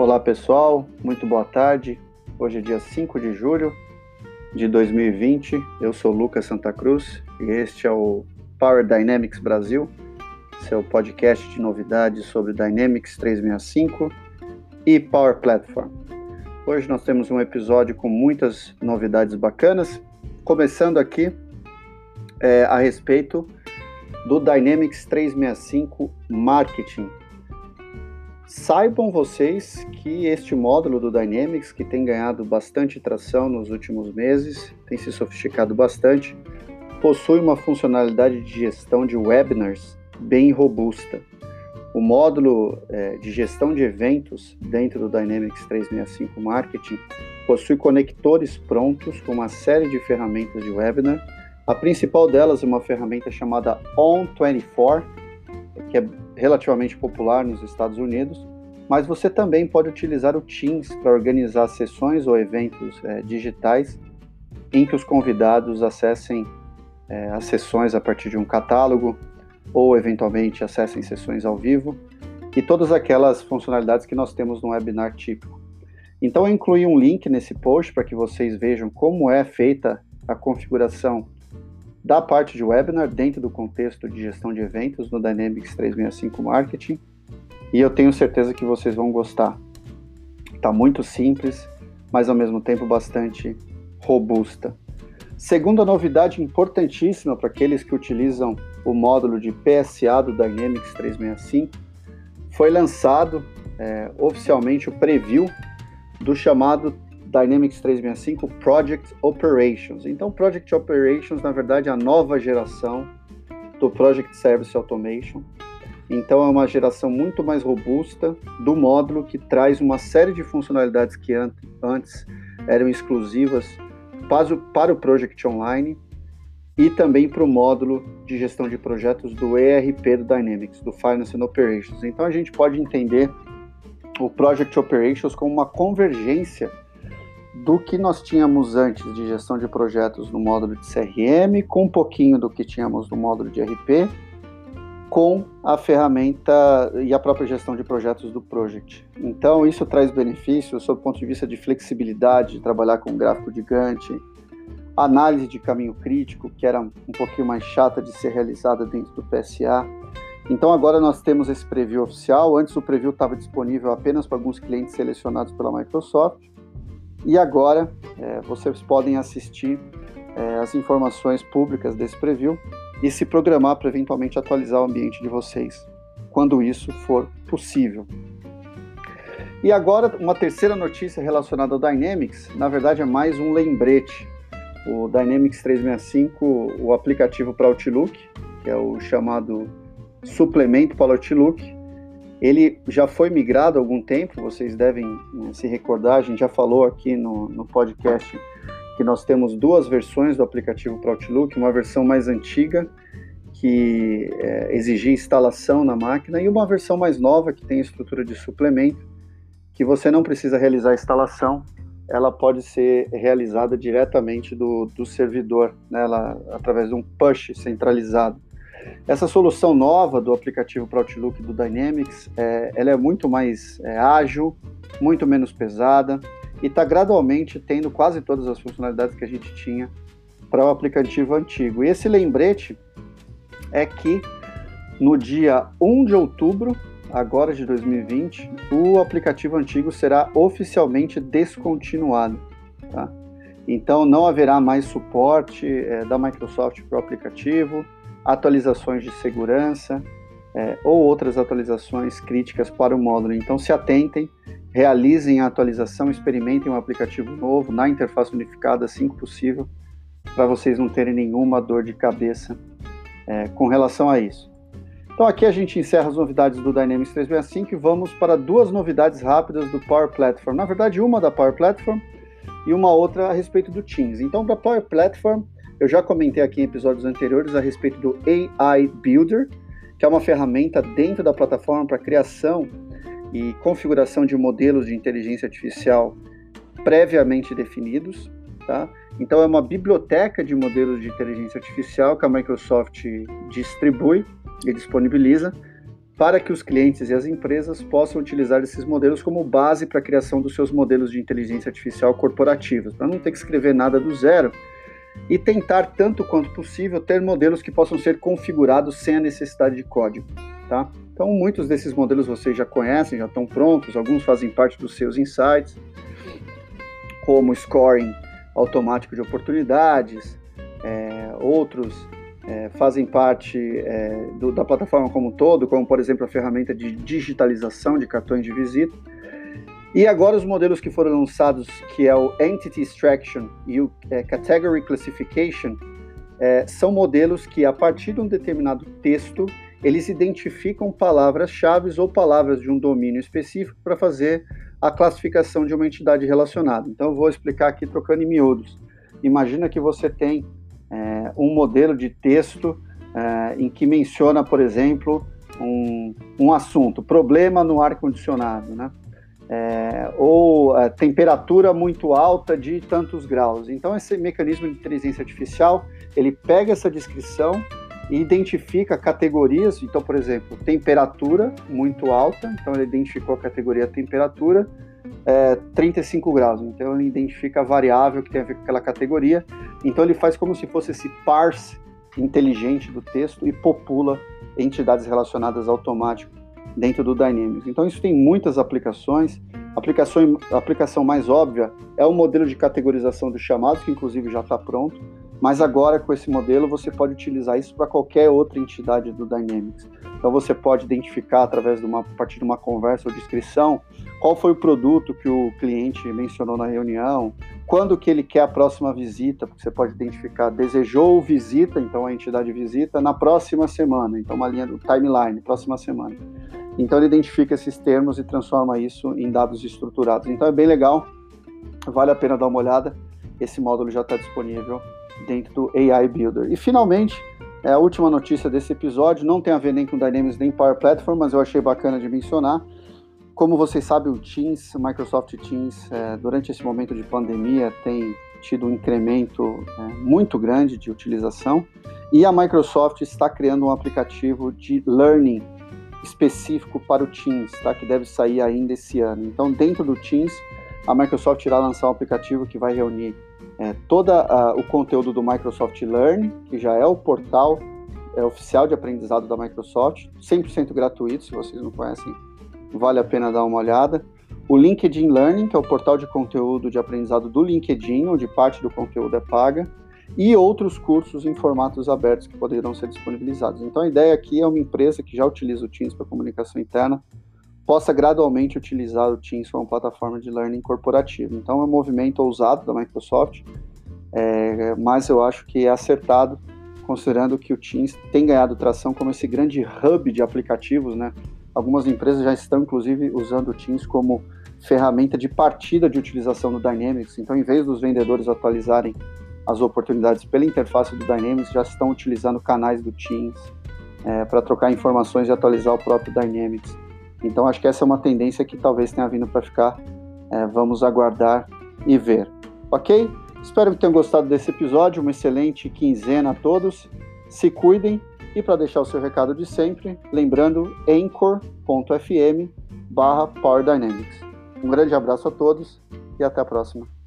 Olá pessoal, muito boa tarde. Hoje é dia 5 de julho de 2020. Eu sou Lucas Santa Cruz e este é o Power Dynamics Brasil, seu podcast de novidades sobre Dynamics 365 e Power Platform. Hoje nós temos um episódio com muitas novidades bacanas, começando aqui é, a respeito do Dynamics 365 Marketing Saibam vocês que este módulo do Dynamics, que tem ganhado bastante tração nos últimos meses, tem se sofisticado bastante, possui uma funcionalidade de gestão de webinars bem robusta. O módulo é, de gestão de eventos dentro do Dynamics 365 Marketing possui conectores prontos com uma série de ferramentas de webinar. A principal delas é uma ferramenta chamada On24, que é relativamente popular nos Estados Unidos, mas você também pode utilizar o Teams para organizar sessões ou eventos é, digitais em que os convidados acessem é, as sessões a partir de um catálogo ou eventualmente acessem sessões ao vivo e todas aquelas funcionalidades que nós temos no webinar típico. Então eu incluí um link nesse post para que vocês vejam como é feita a configuração da parte de webinar dentro do contexto de gestão de eventos no Dynamics 365 Marketing e eu tenho certeza que vocês vão gostar. Está muito simples, mas ao mesmo tempo bastante robusta. Segunda novidade importantíssima para aqueles que utilizam o módulo de PSA do Dynamics 365, foi lançado é, oficialmente o preview do chamado Dynamics 365 Project Operations. Então, Project Operations, na verdade, é a nova geração do Project Service Automation. Então, é uma geração muito mais robusta do módulo que traz uma série de funcionalidades que antes eram exclusivas para o Project Online e também para o módulo de gestão de projetos do ERP do Dynamics, do Finance and Operations. Então, a gente pode entender o Project Operations como uma convergência do que nós tínhamos antes de gestão de projetos no módulo de CRM, com um pouquinho do que tínhamos no módulo de RP, com a ferramenta e a própria gestão de projetos do Project. Então, isso traz benefícios sob o ponto de vista de flexibilidade, de trabalhar com gráfico gigante, análise de caminho crítico, que era um pouquinho mais chata de ser realizada dentro do PSA. Então, agora nós temos esse preview oficial. Antes, o preview estava disponível apenas para alguns clientes selecionados pela Microsoft. E agora é, vocês podem assistir é, as informações públicas desse preview e se programar para eventualmente atualizar o ambiente de vocês, quando isso for possível. E agora, uma terceira notícia relacionada ao Dynamics, na verdade é mais um lembrete. O Dynamics 365, o aplicativo para Outlook, que é o chamado suplemento para Outlook, ele já foi migrado há algum tempo, vocês devem né, se recordar, a gente já falou aqui no, no podcast que nós temos duas versões do aplicativo para Outlook, uma versão mais antiga, que é, exigia instalação na máquina, e uma versão mais nova, que tem estrutura de suplemento, que você não precisa realizar a instalação, ela pode ser realizada diretamente do, do servidor, né, ela, através de um push centralizado. Essa solução nova do aplicativo para Outlook do Dynamics, é, ela é muito mais é, ágil, muito menos pesada e está gradualmente tendo quase todas as funcionalidades que a gente tinha para o aplicativo antigo. E esse lembrete é que no dia 1 de outubro, agora de 2020, o aplicativo antigo será oficialmente descontinuado. Tá? Então não haverá mais suporte é, da Microsoft para o aplicativo atualizações de segurança é, ou outras atualizações críticas para o módulo. Então, se atentem, realizem a atualização, experimentem um aplicativo novo na interface unificada assim que possível, para vocês não terem nenhuma dor de cabeça é, com relação a isso. Então, aqui a gente encerra as novidades do Dynamics 365 e vamos para duas novidades rápidas do Power Platform. Na verdade, uma da Power Platform e uma outra a respeito do Teams. Então, para Power Platform, eu já comentei aqui em episódios anteriores a respeito do AI Builder, que é uma ferramenta dentro da plataforma para criação e configuração de modelos de inteligência artificial previamente definidos. Tá? Então, é uma biblioteca de modelos de inteligência artificial que a Microsoft distribui e disponibiliza para que os clientes e as empresas possam utilizar esses modelos como base para a criação dos seus modelos de inteligência artificial corporativos, para não ter que escrever nada do zero e tentar, tanto quanto possível, ter modelos que possam ser configurados sem a necessidade de código. Tá? Então, muitos desses modelos vocês já conhecem, já estão prontos, alguns fazem parte dos seus insights, como scoring automático de oportunidades, é, outros é, fazem parte é, do, da plataforma como um todo, como por exemplo a ferramenta de digitalização de cartões de visita. E agora os modelos que foram lançados, que é o Entity Extraction e o é, Category Classification, é, são modelos que a partir de um determinado texto eles identificam palavras-chave ou palavras de um domínio específico para fazer a classificação de uma entidade relacionada. Então eu vou explicar aqui trocando em miúdos. Imagina que você tem é, um modelo de texto é, em que menciona, por exemplo, um, um assunto, problema no ar-condicionado, né? É, ou é, temperatura muito alta de tantos graus. Então, esse mecanismo de inteligência artificial, ele pega essa descrição e identifica categorias. Então, por exemplo, temperatura muito alta, então ele identificou a categoria temperatura, é, 35 graus. Então ele identifica a variável que tem a ver com aquela categoria. Então ele faz como se fosse esse parse inteligente do texto e popula entidades relacionadas automático dentro do Dynamics. Então isso tem muitas aplicações. Aplicação, aplicação mais óbvia é o modelo de categorização dos chamados, que inclusive já está pronto. Mas agora com esse modelo você pode utilizar isso para qualquer outra entidade do Dynamics. Então você pode identificar através de uma a partir de uma conversa ou descrição qual foi o produto que o cliente mencionou na reunião, quando que ele quer a próxima visita, porque você pode identificar desejou visita, então a entidade visita na próxima semana, então uma linha do timeline, próxima semana. Então ele identifica esses termos e transforma isso em dados estruturados. Então é bem legal, vale a pena dar uma olhada. Esse módulo já está disponível dentro do AI Builder. E finalmente, é a última notícia desse episódio, não tem a ver nem com Dynamics nem Power Platform, mas eu achei bacana de mencionar. Como vocês sabem, o Teams, Microsoft Teams, é, durante esse momento de pandemia, tem tido um incremento é, muito grande de utilização e a Microsoft está criando um aplicativo de learning específico para o Teams, tá? que deve sair ainda esse ano. Então, dentro do Teams, a Microsoft irá lançar um aplicativo que vai reunir é, todo o conteúdo do Microsoft Learn, que já é o portal é, oficial de aprendizado da Microsoft, 100% gratuito, se vocês não conhecem, vale a pena dar uma olhada. O LinkedIn Learning, que é o portal de conteúdo de aprendizado do LinkedIn, onde parte do conteúdo é paga, e outros cursos em formatos abertos que poderão ser disponibilizados. Então a ideia aqui é uma empresa que já utiliza o Teams para comunicação interna, possa gradualmente utilizar o Teams como plataforma de learning corporativo. Então é um movimento ousado da Microsoft, é, mas eu acho que é acertado, considerando que o Teams tem ganhado tração como esse grande hub de aplicativos, né? Algumas empresas já estão, inclusive, usando o Teams como ferramenta de partida de utilização do Dynamics. Então, em vez dos vendedores atualizarem as oportunidades pela interface do Dynamics, já estão utilizando canais do Teams é, para trocar informações e atualizar o próprio Dynamics. Então acho que essa é uma tendência que talvez tenha vindo para ficar. É, vamos aguardar e ver. Ok? Espero que tenham gostado desse episódio. Uma excelente quinzena a todos. Se cuidem e para deixar o seu recado de sempre, lembrando anchor.fm barra Power Dynamics. Um grande abraço a todos e até a próxima.